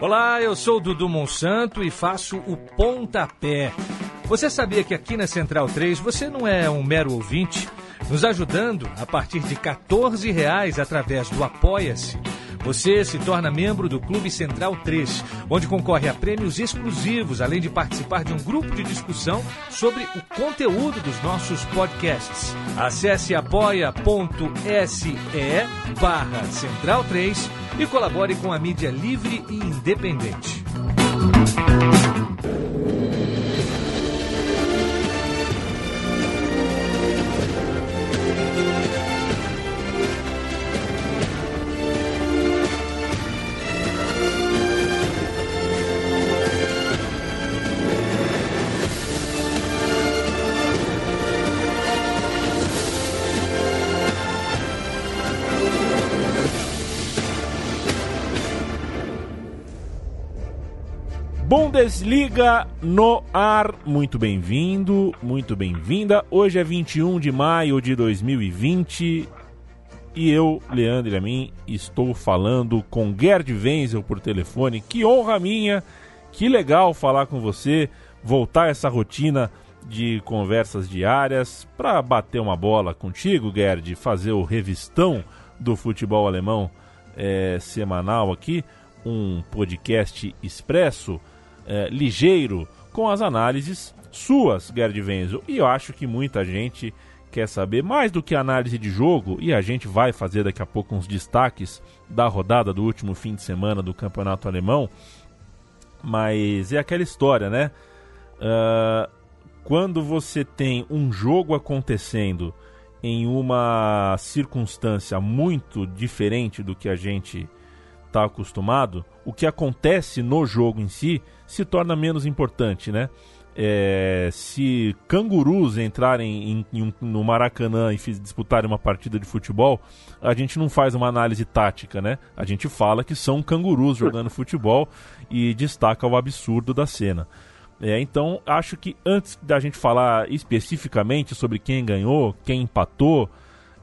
Olá, eu sou Dudu Monsanto e faço o Pontapé. Você sabia que aqui na Central 3 você não é um mero ouvinte? Nos ajudando a partir de 14 reais através do Apoia-se. Você se torna membro do Clube Central 3, onde concorre a prêmios exclusivos, além de participar de um grupo de discussão sobre o conteúdo dos nossos podcasts. Acesse apoia.se barra Central 3 e colabore com a mídia livre e independente. Bundesliga no ar. Muito bem-vindo, muito bem-vinda. Hoje é 21 de maio de 2020 e eu, Leandro Amin, estou falando com Gerd Wenzel por telefone. Que honra minha, que legal falar com você, voltar essa rotina de conversas diárias para bater uma bola contigo, Gerd, fazer o revistão do futebol alemão é, semanal aqui, um podcast expresso é, ligeiro com as análises suas, Gerd Wenzel. E eu acho que muita gente quer saber mais do que análise de jogo, e a gente vai fazer daqui a pouco uns destaques da rodada do último fim de semana do campeonato alemão. Mas é aquela história, né? Uh, quando você tem um jogo acontecendo em uma circunstância muito diferente do que a gente está acostumado, o que acontece no jogo em si se torna menos importante, né? É, se cangurus entrarem em, em, no Maracanã e disputarem uma partida de futebol, a gente não faz uma análise tática, né? A gente fala que são cangurus jogando futebol e destaca o absurdo da cena. É, então, acho que antes da gente falar especificamente sobre quem ganhou, quem empatou,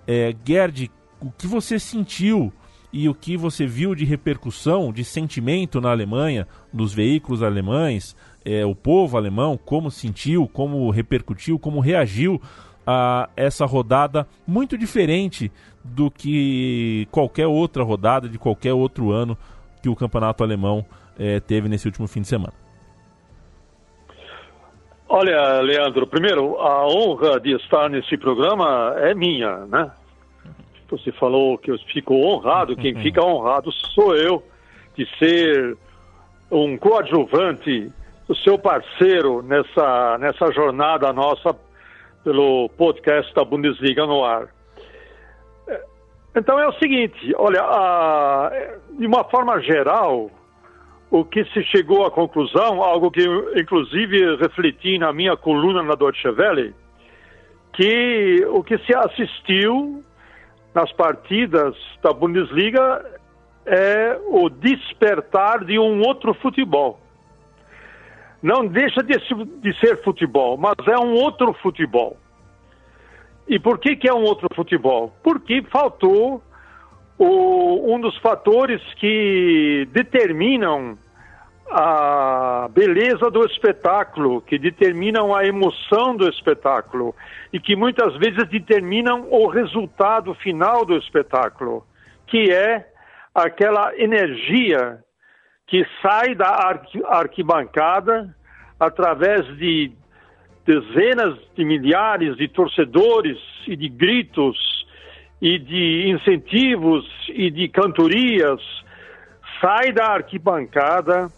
é, Gerd, o que você sentiu e o que você viu de repercussão, de sentimento na Alemanha, nos veículos alemães, é, o povo alemão, como sentiu, como repercutiu, como reagiu a essa rodada muito diferente do que qualquer outra rodada de qualquer outro ano que o campeonato alemão é, teve nesse último fim de semana. Olha, Leandro, primeiro, a honra de estar nesse programa é minha, né? Você falou que eu fico honrado, quem fica honrado sou eu de ser um coadjuvante, o seu parceiro nessa, nessa jornada nossa pelo podcast da Bundesliga no ar. Então é o seguinte, olha, a, de uma forma geral, o que se chegou à conclusão, algo que inclusive refleti na minha coluna na Deutsche Welle, que o que se assistiu nas partidas da Bundesliga é o despertar de um outro futebol. Não deixa de, ser futebol, mas é um outro futebol. E por que, que é um outro futebol? Porque faltou o, um dos fatores que determinam a beleza do espetáculo, que determinam a emoção do espetáculo e que muitas vezes determinam o resultado final do espetáculo, que é aquela energia que sai da arquibancada através de dezenas de milhares de torcedores e de gritos e de incentivos e de cantorias, sai da arquibancada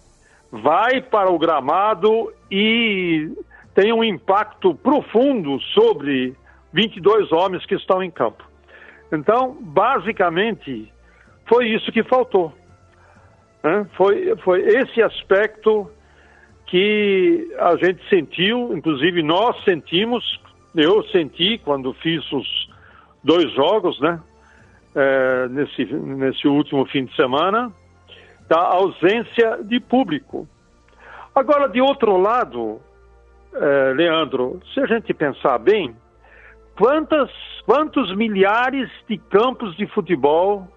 vai para o gramado e tem um impacto profundo sobre 22 homens que estão em campo. Então, basicamente, foi isso que faltou. Né? Foi, foi esse aspecto que a gente sentiu, inclusive nós sentimos, eu senti quando fiz os dois jogos, né? É, nesse, nesse último fim de semana, da ausência de público. Agora, de outro lado, eh, Leandro, se a gente pensar bem, quantas, quantos milhares de campos de futebol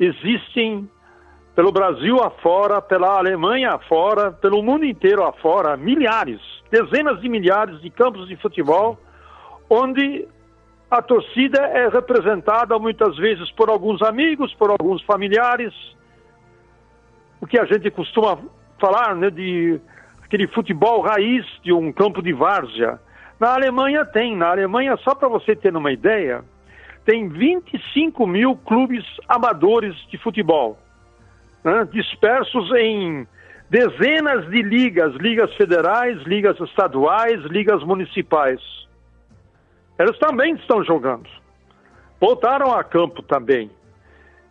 existem pelo Brasil afora, pela Alemanha afora, pelo mundo inteiro afora, milhares, dezenas de milhares de campos de futebol, onde a torcida é representada muitas vezes por alguns amigos, por alguns familiares, o que a gente costuma falar né, de aquele futebol raiz de um campo de várzea. Na Alemanha tem, na Alemanha, só para você ter uma ideia, tem 25 mil clubes amadores de futebol né, dispersos em dezenas de ligas, ligas federais, ligas estaduais, ligas municipais. Eles também estão jogando. Voltaram a campo também.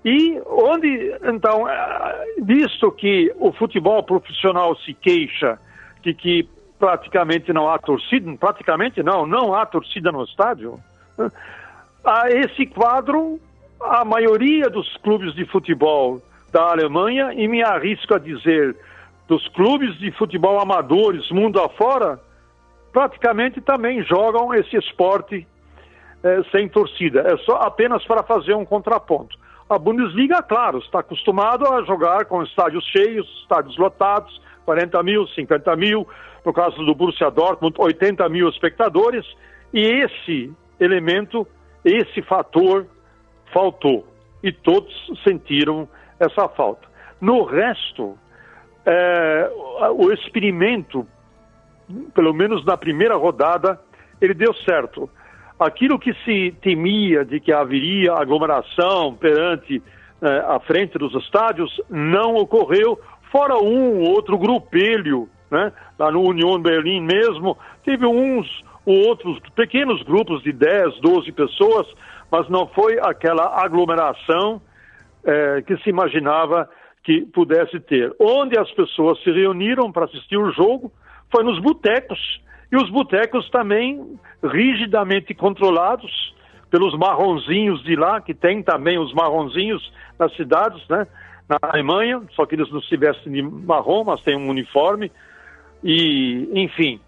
E onde, então, é, visto que o futebol profissional se queixa de que praticamente não há torcida, praticamente não, não há torcida no estádio, né, a esse quadro, a maioria dos clubes de futebol da Alemanha e me arrisco a dizer dos clubes de futebol amadores mundo afora, praticamente também jogam esse esporte eh, sem torcida. É só apenas para fazer um contraponto. A Bundesliga, claro, está acostumado a jogar com estádios cheios, estádios lotados, 40 mil, 50 mil, no caso do Borussia Dortmund, 80 mil espectadores, e esse elemento, esse fator faltou. E todos sentiram essa falta. No resto, é, o experimento, pelo menos na primeira rodada, ele deu certo. Aquilo que se temia de que haveria aglomeração perante é, a frente dos estádios não ocorreu, fora um ou outro grupelho, né? lá no Union Berlim mesmo, teve uns ou outros pequenos grupos de 10, 12 pessoas, mas não foi aquela aglomeração é, que se imaginava que pudesse ter. Onde as pessoas se reuniram para assistir o jogo foi nos botecos, e os botecos também rigidamente controlados pelos marronzinhos de lá, que tem também os marronzinhos nas cidades, né? Na Alemanha, só que eles não se vestem de marrom, mas têm um uniforme. E, enfim,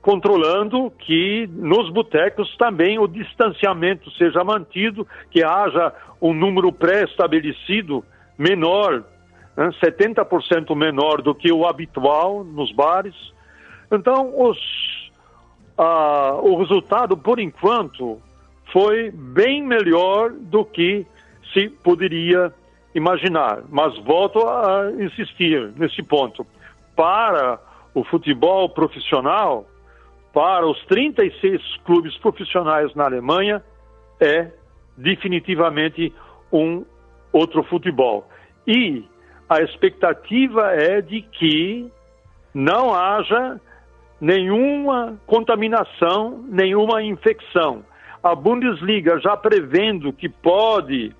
controlando que nos botecos também o distanciamento seja mantido, que haja um número pré-estabelecido menor, né, 70% menor do que o habitual nos bares. Então, os, ah, o resultado, por enquanto, foi bem melhor do que se poderia imaginar. Mas volto a insistir nesse ponto. Para o futebol profissional, para os 36 clubes profissionais na Alemanha é definitivamente um outro futebol. E a expectativa é de que não haja nenhuma contaminação, nenhuma infecção. A Bundesliga já prevendo que pode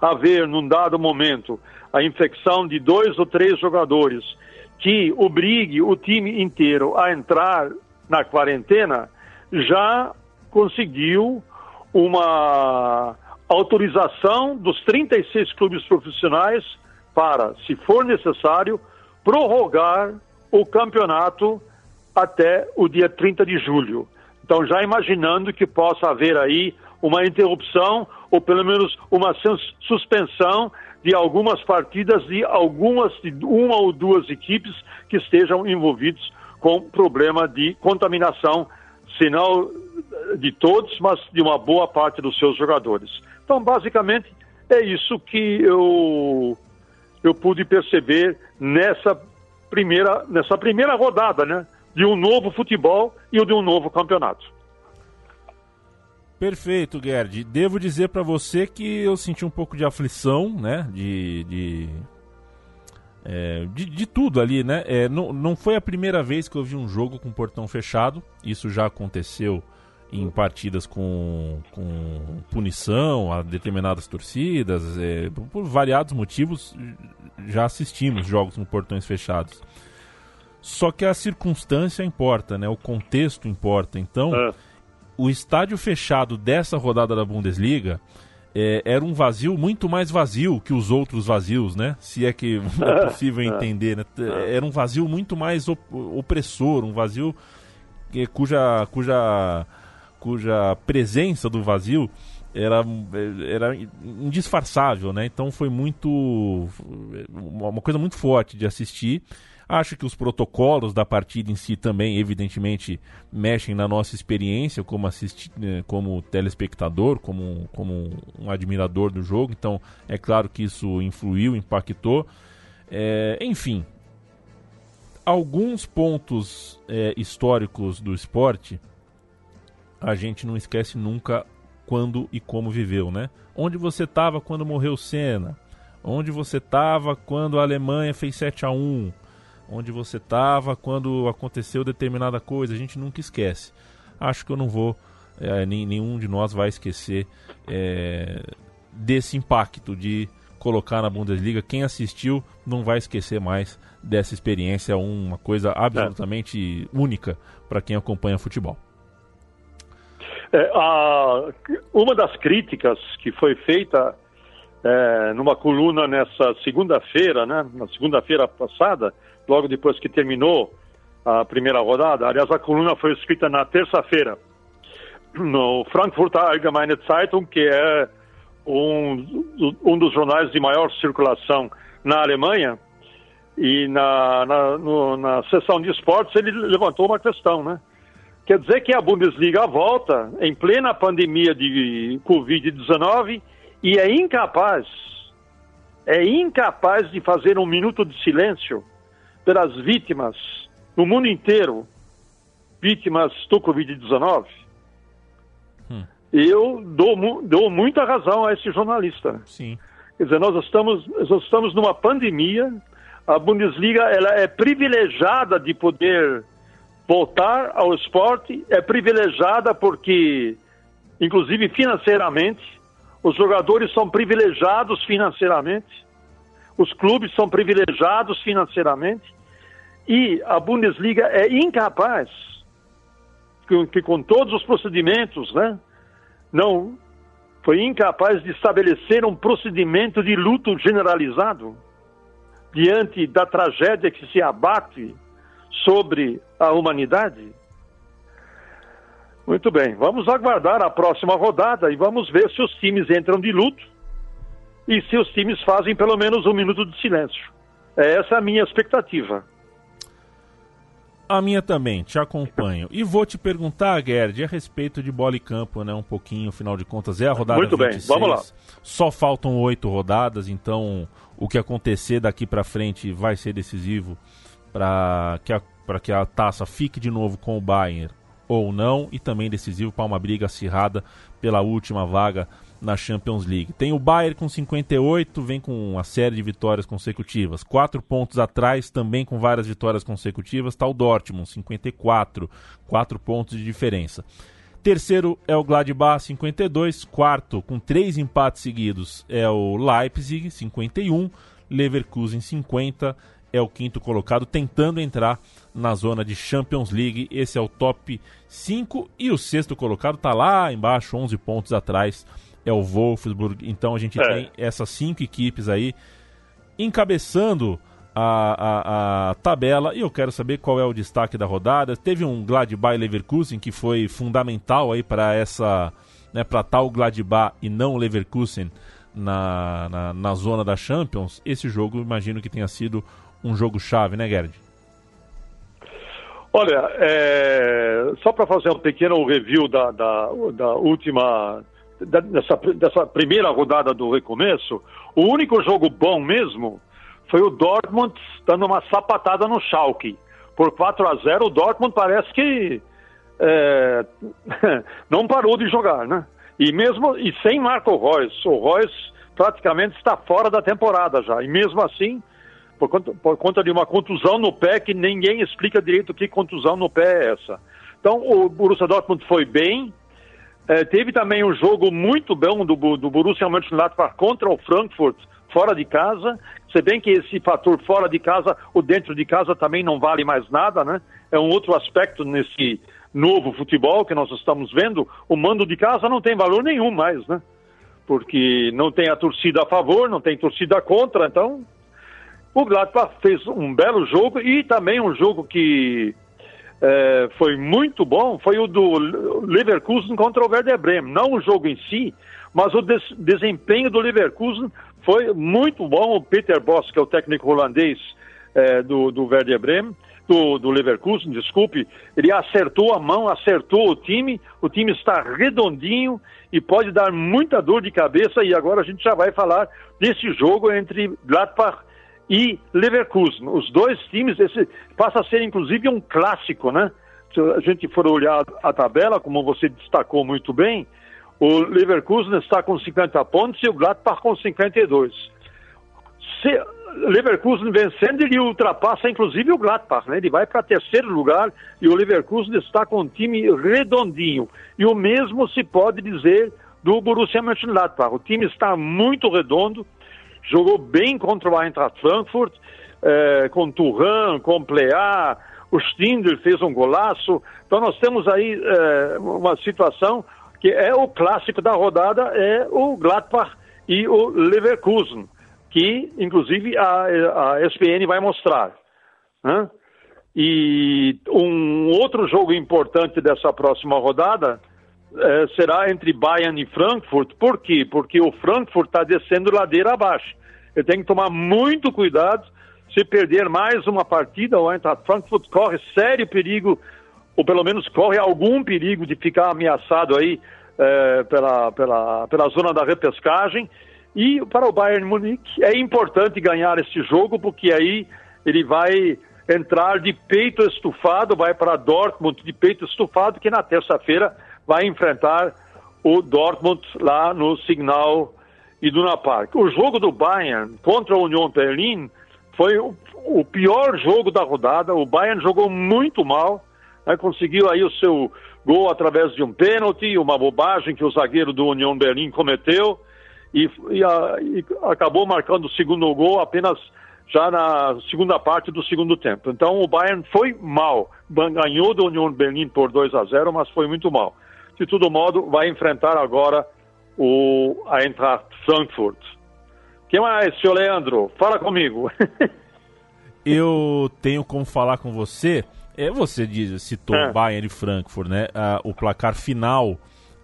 haver, num dado momento, a infecção de dois ou três jogadores que obrigue o time inteiro a entrar na quarentena, já conseguiu uma autorização dos 36 clubes profissionais para, se for necessário, prorrogar o campeonato até o dia 30 de julho. Então, já imaginando que possa haver aí uma interrupção ou pelo menos uma suspensão de algumas partidas de algumas de uma ou duas equipes que estejam envolvidos com problema de contaminação, se não de todos, mas de uma boa parte dos seus jogadores. Então, basicamente, é isso que eu, eu pude perceber nessa primeira, nessa primeira rodada, né? De um novo futebol e de um novo campeonato. Perfeito, Gerd. Devo dizer para você que eu senti um pouco de aflição, né? De, de é, de, de, tudo ali, né? É, não, não foi a primeira vez que eu vi um jogo com portão fechado. Isso já aconteceu em partidas com, com punição a determinadas torcidas. É, por variados motivos, já assistimos jogos com portões fechados. Só que a circunstância importa, né? O contexto importa. Então, é. o estádio fechado dessa rodada da Bundesliga é, era um vazio muito mais vazio que os outros vazios, né? Se é que é possível entender, né? Era um vazio muito mais op opressor, um vazio que, cuja, cuja, cuja presença do vazio era, era indisfarçável, né? Então foi muito. uma coisa muito forte de assistir. Acho que os protocolos da partida em si também, evidentemente, mexem na nossa experiência como, assisti né, como telespectador, como, como um admirador do jogo. Então, é claro que isso influiu, impactou. É, enfim, alguns pontos é, históricos do esporte a gente não esquece nunca quando e como viveu, né? Onde você estava quando morreu Senna? Onde você estava quando a Alemanha fez 7 a 1? Onde você estava quando aconteceu determinada coisa? A gente nunca esquece. Acho que eu não vou, é, nenhum de nós vai esquecer é, desse impacto de colocar na Bundesliga. Quem assistiu não vai esquecer mais dessa experiência, uma coisa absolutamente é. única para quem acompanha futebol. É, a, uma das críticas que foi feita é, numa coluna nessa segunda-feira, né, na segunda-feira passada, logo depois que terminou a primeira rodada, aliás, a coluna foi escrita na terça-feira, no Frankfurter Allgemeine Zeitung, que é um, um dos jornais de maior circulação na Alemanha, e na, na, no, na sessão de esportes ele levantou uma questão, né? Quer dizer que a Bundesliga volta em plena pandemia de Covid-19 e é incapaz, é incapaz de fazer um minuto de silêncio pelas vítimas no mundo inteiro, vítimas do Covid-19. Hum. Eu dou, dou muita razão a esse jornalista. Sim. Quer dizer, nós estamos, nós estamos numa pandemia, a Bundesliga ela é privilegiada de poder voltar ao esporte, é privilegiada porque, inclusive financeiramente, os jogadores são privilegiados financeiramente, os clubes são privilegiados financeiramente, e a Bundesliga é incapaz, que, que com todos os procedimentos, né, não foi incapaz de estabelecer um procedimento de luto generalizado diante da tragédia que se abate sobre a humanidade? Muito bem, vamos aguardar a próxima rodada e vamos ver se os times entram de luto e se os times fazem pelo menos um minuto de silêncio. É essa a minha expectativa. A minha também, te acompanho. E vou te perguntar, Gerd, a respeito de bola e campo, né? Um pouquinho, afinal de contas, é a rodada Muito 26. bem, vamos lá. Só faltam oito rodadas, então o que acontecer daqui para frente vai ser decisivo para que, a, que a taça fique de novo com o Bayern ou não, e também decisivo para uma briga acirrada pela última vaga na Champions League. Tem o Bayern com 58, vem com uma série de vitórias consecutivas. Quatro pontos atrás, também com várias vitórias consecutivas, está o Dortmund, 54, quatro pontos de diferença. Terceiro é o Gladbach, 52. Quarto, com três empates seguidos, é o Leipzig, 51. Leverkusen, 50. É o quinto colocado, tentando entrar na zona de Champions League. Esse é o top 5. E o sexto colocado está lá embaixo, 11 pontos atrás é o Wolfsburg. Então a gente é. tem essas cinco equipes aí encabeçando a, a, a, tabela e eu quero saber qual é o destaque da rodada. Teve um Gladbach Leverkusen que foi fundamental aí para essa, né, para tal Gladbach e não Leverkusen na, na, na, zona da Champions. Esse jogo, imagino que tenha sido um jogo chave, né, Gerd? Olha, é, só para fazer um pequeno review da, da, da última dessa, dessa primeira rodada do recomeço, o único jogo bom mesmo foi o Dortmund dando uma sapatada no Schalke. Por 4 a 0 o Dortmund parece que é, não parou de jogar, né? E mesmo e sem Marco Reus, o Reus praticamente está fora da temporada já. E mesmo assim, por conta, por conta de uma contusão no pé que ninguém explica direito que contusão no pé é essa. Então o Borussia Dortmund foi bem, é, teve também um jogo muito bom do, do Borussia Mönchengladbach contra o Frankfurt, fora de casa. Se bem que esse fator fora de casa, o dentro de casa também não vale mais nada, né? É um outro aspecto nesse novo futebol que nós estamos vendo. O mando de casa não tem valor nenhum mais, né? Porque não tem a torcida a favor, não tem torcida contra, então o Gladbach fez um belo jogo e também um jogo que é, foi muito bom foi o do Leverkusen contra o Werder Bremen. Não o jogo em si, mas o des desempenho do Leverkusen foi muito bom. O Peter Boss, que é o técnico holandês é, do, do Werder Bremen, do, do Leverkusen, desculpe, ele acertou a mão, acertou o time, o time está redondinho e pode dar muita dor de cabeça. E agora a gente já vai falar desse jogo entre Gladbach e Leverkusen. Os dois times, esse passa a ser inclusive um clássico, né? Se a gente for olhar a tabela, como você destacou muito bem, o Leverkusen está com 50 pontos e o Gladbach com 52. Se Leverkusen vencendo, ele ultrapassa inclusive o Gladbach, né? Ele vai para terceiro lugar e o Leverkusen está com um time redondinho. E o mesmo se pode dizer do Borussia Mönchengladbach. O time está muito redondo, jogou bem contra o Eintracht Frankfurt, eh, com Turan, com Plea, o Stindl fez um golaço. Então nós temos aí eh, uma situação que é o clássico da rodada, é o Gladbach e o Leverkusen, que inclusive a, a SPN vai mostrar. Né? E um outro jogo importante dessa próxima rodada é, será entre Bayern e Frankfurt. Por quê? Porque o Frankfurt está descendo ladeira abaixo. Ele tem que tomar muito cuidado. Se perder mais uma partida, o Eintracht Frankfurt corre sério perigo, ou pelo menos corre algum perigo de ficar ameaçado aí é, pela, pela, pela zona da repescagem. E para o Bayern Munique é importante ganhar este jogo, porque aí ele vai entrar de peito estufado, vai para Dortmund de peito estufado, que na terça-feira vai enfrentar o Dortmund lá no Signal Iduna Park. O jogo do Bayern contra a Union Berlin foi o, o pior jogo da rodada. O Bayern jogou muito mal, né, conseguiu aí o seu gol através de um pênalti, uma bobagem que o zagueiro do Union Berlin cometeu e, e, a, e acabou marcando o segundo gol apenas já na segunda parte do segundo tempo. Então o Bayern foi mal, ganhou do Union Berlin por 2 a 0, mas foi muito mal. De todo modo, vai enfrentar agora o Eintracht Frankfurt. Quem mais, senhor Leandro? Fala comigo. Eu tenho como falar com você. É, você diz, citou é. Bayern e Frankfurt, né? Ah, o placar final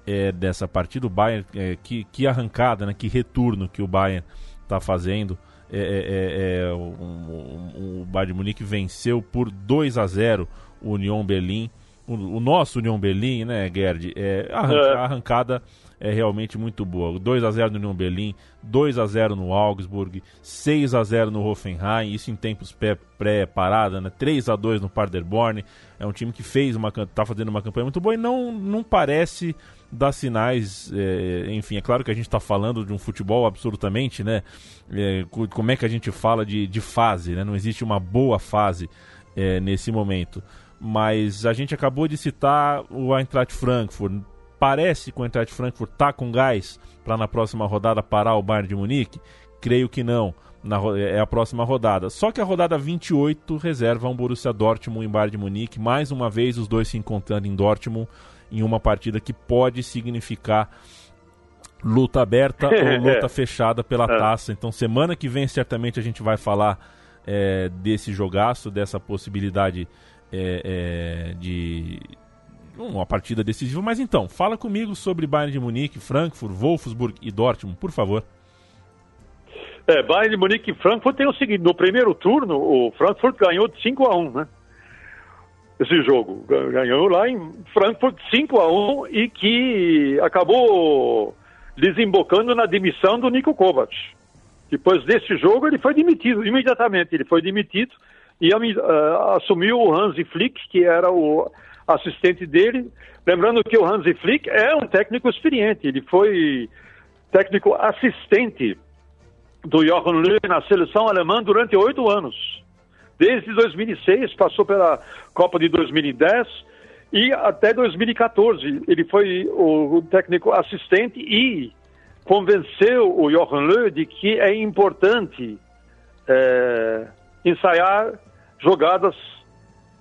é, dessa partida, o Bayern, é, que, que arrancada, né? Que retorno que o Bayern está fazendo. É, é, é, é o, o Bayern de Munique venceu por 2 a 0 o Union Berlim. O, o nosso Union Berlim, né, Gerd? É, a, a arrancada é realmente muito boa. 2 a 0 no Union Berlim, 2 a 0 no Augsburg, 6 a 0 no Hoffenheim, isso em tempos pré-parada, né? 3 a 2 no Paderborn. É um time que fez uma tá fazendo uma campanha muito boa e não não parece dar sinais, é, enfim, é claro que a gente está falando de um futebol absolutamente, né? É, como é que a gente fala de, de fase, né? Não existe uma boa fase é, nesse momento. Mas a gente acabou de citar o Eintracht Frankfurt parece que o Eintracht Frankfurt está com gás para na próxima rodada parar o Bayern de Munique? Creio que não. Na, é a próxima rodada. Só que a rodada 28 reserva um Borussia Dortmund em Bayern de Munique. Mais uma vez os dois se encontrando em Dortmund em uma partida que pode significar luta aberta ou luta fechada pela é. taça. Então semana que vem certamente a gente vai falar é, desse jogaço, dessa possibilidade é, é de uma partida decisiva. Mas então, fala comigo sobre Bayern de Munique, Frankfurt, Wolfsburg e Dortmund, por favor. É, Bayern de Munique e Frankfurt tem o seguinte, no primeiro turno, o Frankfurt ganhou de 5 a 1 né? Esse jogo. Ganhou lá em Frankfurt 5 a 1 e que acabou desembocando na demissão do Nico Kovac. Depois desse jogo, ele foi demitido imediatamente. Ele foi demitido e uh, assumiu o Hansi Flick, que era o assistente dele. Lembrando que o Hansi Flick é um técnico experiente, ele foi técnico assistente do Jochen Löw na seleção alemã durante oito anos. Desde 2006, passou pela Copa de 2010 e até 2014. Ele foi o técnico assistente e convenceu o Jochen Löw de que é importante é, ensaiar jogadas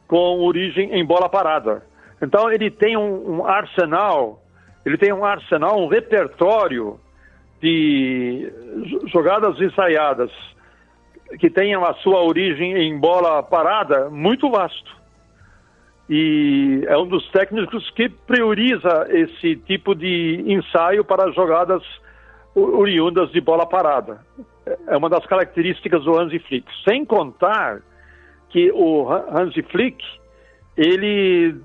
com origem em bola parada. Então ele tem um, um arsenal, ele tem um arsenal, um repertório de jogadas ensaiadas que tenham a sua origem em bola parada muito vasto. E é um dos técnicos que prioriza esse tipo de ensaio para jogadas oriundas de bola parada. É uma das características do Hansi Flick. Sem contar que o Hansi Flick, ele,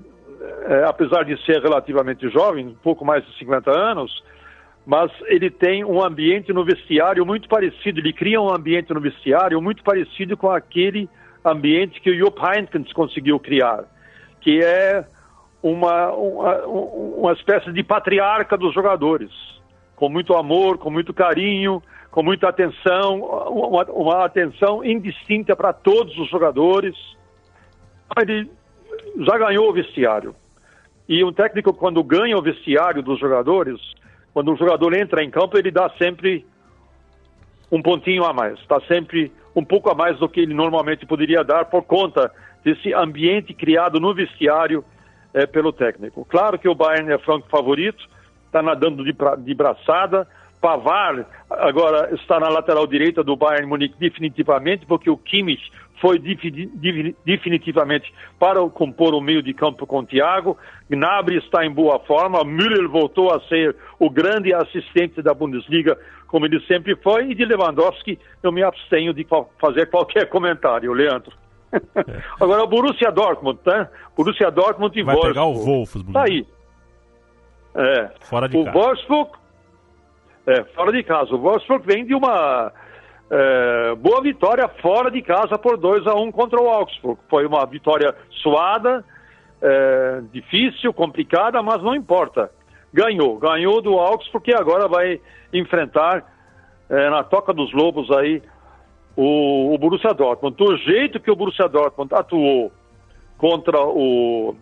é, apesar de ser relativamente jovem, um pouco mais de 50 anos, mas ele tem um ambiente no vestiário muito parecido, ele cria um ambiente no vestiário muito parecido com aquele ambiente que o Jupp Heynckes conseguiu criar, que é uma, uma, uma espécie de patriarca dos jogadores, com muito amor, com muito carinho, com muita atenção, uma, uma atenção indistinta para todos os jogadores. Ele já ganhou o vestiário. E um técnico, quando ganha o vestiário dos jogadores, quando o jogador entra em campo, ele dá sempre um pontinho a mais, está sempre um pouco a mais do que ele normalmente poderia dar por conta desse ambiente criado no vestiário é, pelo técnico. Claro que o Bayern é franco favorito, está nadando de, pra, de braçada. Pavar agora está na lateral direita do Bayern Munique definitivamente, porque o Kimmich foi definitivamente para compor o meio de campo com o Thiago. Gnabry está em boa forma. Müller voltou a ser o grande assistente da Bundesliga, como ele sempre foi. E de Lewandowski eu me abstenho de fazer qualquer comentário, Leandro. É. Agora o Borussia Dortmund, tá? Borussia Dortmund e Vai Wolfsburg. pegar o Wolfsburg. Tá aí. É. Fora de o casa. Wolfsburg, é, fora de casa. O Wolfsburg vem de uma é, boa vitória fora de casa por 2 a 1 um contra o Augsburg. Foi uma vitória suada, é, difícil, complicada, mas não importa. Ganhou, ganhou do Augsburg que agora vai enfrentar é, na Toca dos Lobos aí o, o Borussia Dortmund. Do jeito que o Borussia Dortmund atuou contra o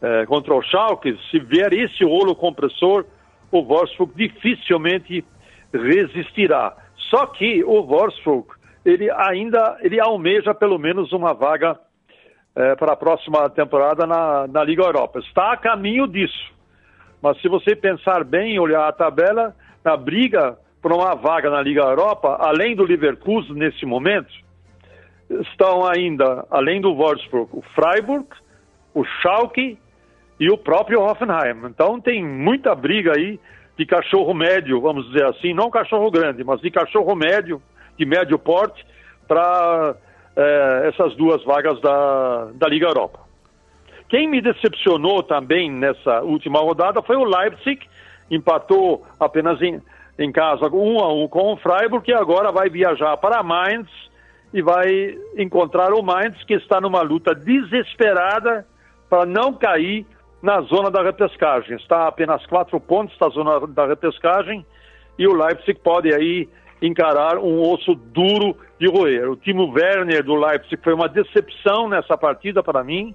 é, contra o Schalke, se vier esse rolo compressor, o Wolfsburg dificilmente resistirá. Só que o Wolfsburg, ele ainda ele almeja pelo menos uma vaga é, para a próxima temporada na, na Liga Europa. Está a caminho disso. Mas se você pensar bem, olhar a tabela, na briga por uma vaga na Liga Europa, além do Leverkusen nesse momento, estão ainda, além do Wolfsburg, o Freiburg, o Schalke e o próprio Hoffenheim. Então tem muita briga aí de cachorro médio, vamos dizer assim, não cachorro grande, mas de cachorro médio, de médio porte, para é, essas duas vagas da, da Liga Europa. Quem me decepcionou também nessa última rodada foi o Leipzig, empatou apenas em, em casa um a um com o Freiburg, e agora vai viajar para Mainz e vai encontrar o Mainz, que está numa luta desesperada para não cair na zona da repescagem. Está a apenas quatro pontos da zona da repescagem e o Leipzig pode aí encarar um osso duro de roer. O Timo Werner do Leipzig foi uma decepção nessa partida para mim.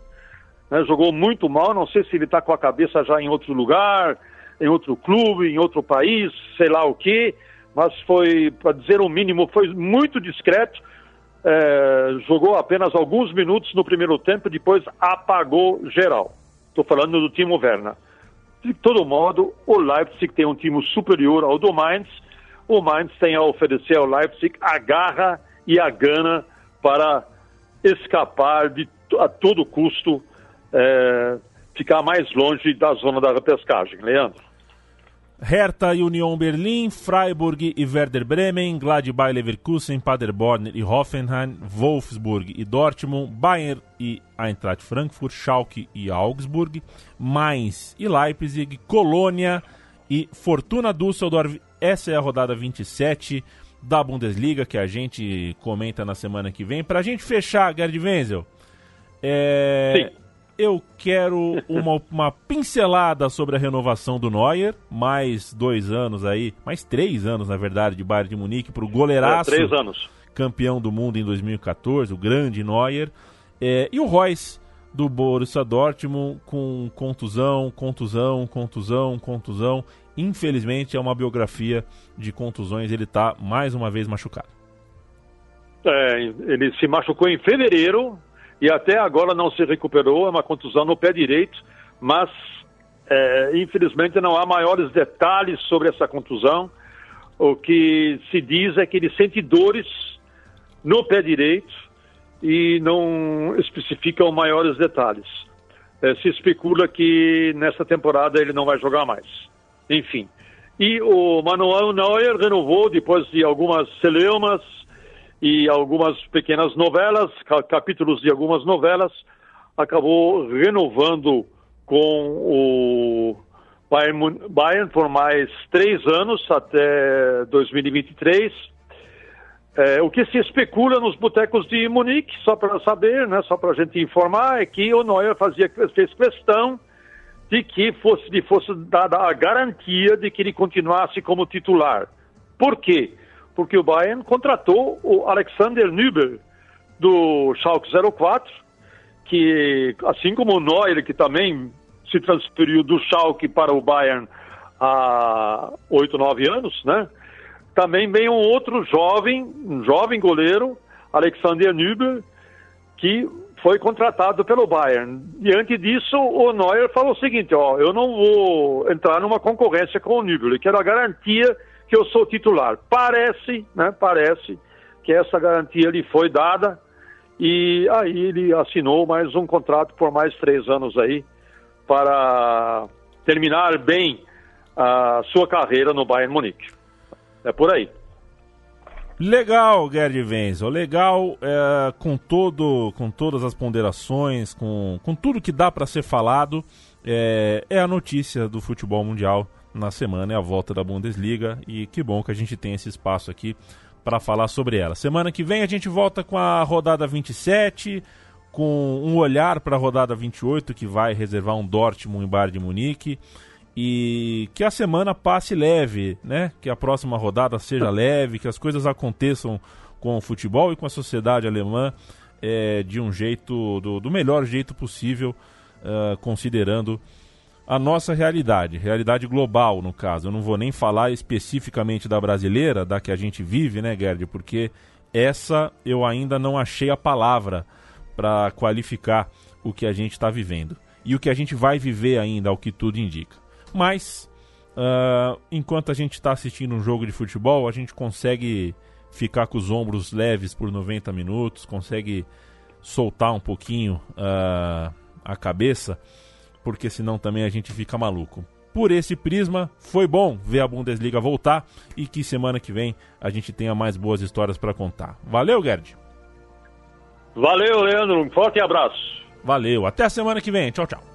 Né? Jogou muito mal, não sei se ele está com a cabeça já em outro lugar, em outro clube, em outro país, sei lá o quê, mas foi, para dizer o mínimo, foi muito discreto. É, jogou apenas alguns minutos no primeiro tempo, depois apagou geral. Estou falando do Timo Werner. De todo modo, o Leipzig tem um time superior ao do Mainz. O Mainz tem a oferecer ao Leipzig a garra e a gana para escapar de a todo custo é, ficar mais longe da zona da repescagem. Leandro. Hertha e Union Berlin, Freiburg e Werder Bremen, Gladbach Leverkusen, Paderborn e Hoffenheim, Wolfsburg e Dortmund, Bayern e Eintracht Frankfurt, Schalke e Augsburg, Mainz e Leipzig, Colônia e Fortuna Düsseldorf. Essa é a rodada 27 da Bundesliga que a gente comenta na semana que vem. Para a gente fechar, Gerd Wenzel, é... Sim eu quero uma, uma, pincelada sobre a renovação do Neuer, mais dois anos aí, mais três anos, na verdade, de Bayern de Munique para o goleiraço. É, três anos. Campeão do mundo em 2014, o grande Neuer. É, e o Royce, do Borussia Dortmund, com contusão, contusão, contusão, contusão. Infelizmente, é uma biografia de contusões, ele está mais uma vez machucado. É, ele se machucou em fevereiro, e até agora não se recuperou, é uma contusão no pé direito, mas é, infelizmente não há maiores detalhes sobre essa contusão. O que se diz é que ele sente dores no pé direito e não especificam maiores detalhes. É, se especula que nessa temporada ele não vai jogar mais. Enfim, E o Manuel Neuer renovou depois de algumas celeumas e algumas pequenas novelas, capítulos de algumas novelas, acabou renovando com o Bayern, por mais três anos, até 2023. É, o que se especula nos botecos de Munique, só para saber, né, só para a gente informar, é que o Neuer fazia, fez questão de que fosse, de fosse dada a garantia de que ele continuasse como titular. Por quê? Porque o Bayern contratou o Alexander Nübel, do Schalke 04, que, assim como o Neuer, que também se transferiu do Schalke para o Bayern há oito, nove anos, né? Também vem um outro jovem, um jovem goleiro, Alexander Nübel, que foi contratado pelo Bayern. Diante disso, o Neuer falou o seguinte, ó, eu não vou entrar numa concorrência com o Nübel, eu quero a garantia que eu sou titular. Parece, né, parece que essa garantia lhe foi dada e aí ele assinou mais um contrato por mais três anos aí para terminar bem a sua carreira no Bayern Munique. É por aí. Legal, Gerd Wenzel, legal é, com todo, com todas as ponderações, com, com tudo que dá para ser falado, é, é a notícia do futebol mundial na semana, é a volta da Bundesliga e que bom que a gente tem esse espaço aqui para falar sobre ela. Semana que vem a gente volta com a rodada 27, com um olhar para a rodada 28 que vai reservar um Dortmund em Bar de Munique e que a semana passe leve, né? Que a próxima rodada seja leve, que as coisas aconteçam com o futebol e com a sociedade alemã é, de um jeito, do, do melhor jeito possível, uh, considerando a nossa realidade, realidade global no caso. Eu não vou nem falar especificamente da brasileira, da que a gente vive, né, Gerd? Porque essa eu ainda não achei a palavra para qualificar o que a gente está vivendo. E o que a gente vai viver ainda, ao que tudo indica. Mas, uh, enquanto a gente está assistindo um jogo de futebol, a gente consegue ficar com os ombros leves por 90 minutos, consegue soltar um pouquinho uh, a cabeça, porque senão também a gente fica maluco. Por esse prisma, foi bom ver a Bundesliga voltar e que semana que vem a gente tenha mais boas histórias para contar. Valeu, Gerd! Valeu, Leandro. Um forte abraço. Valeu. Até a semana que vem. Tchau, tchau.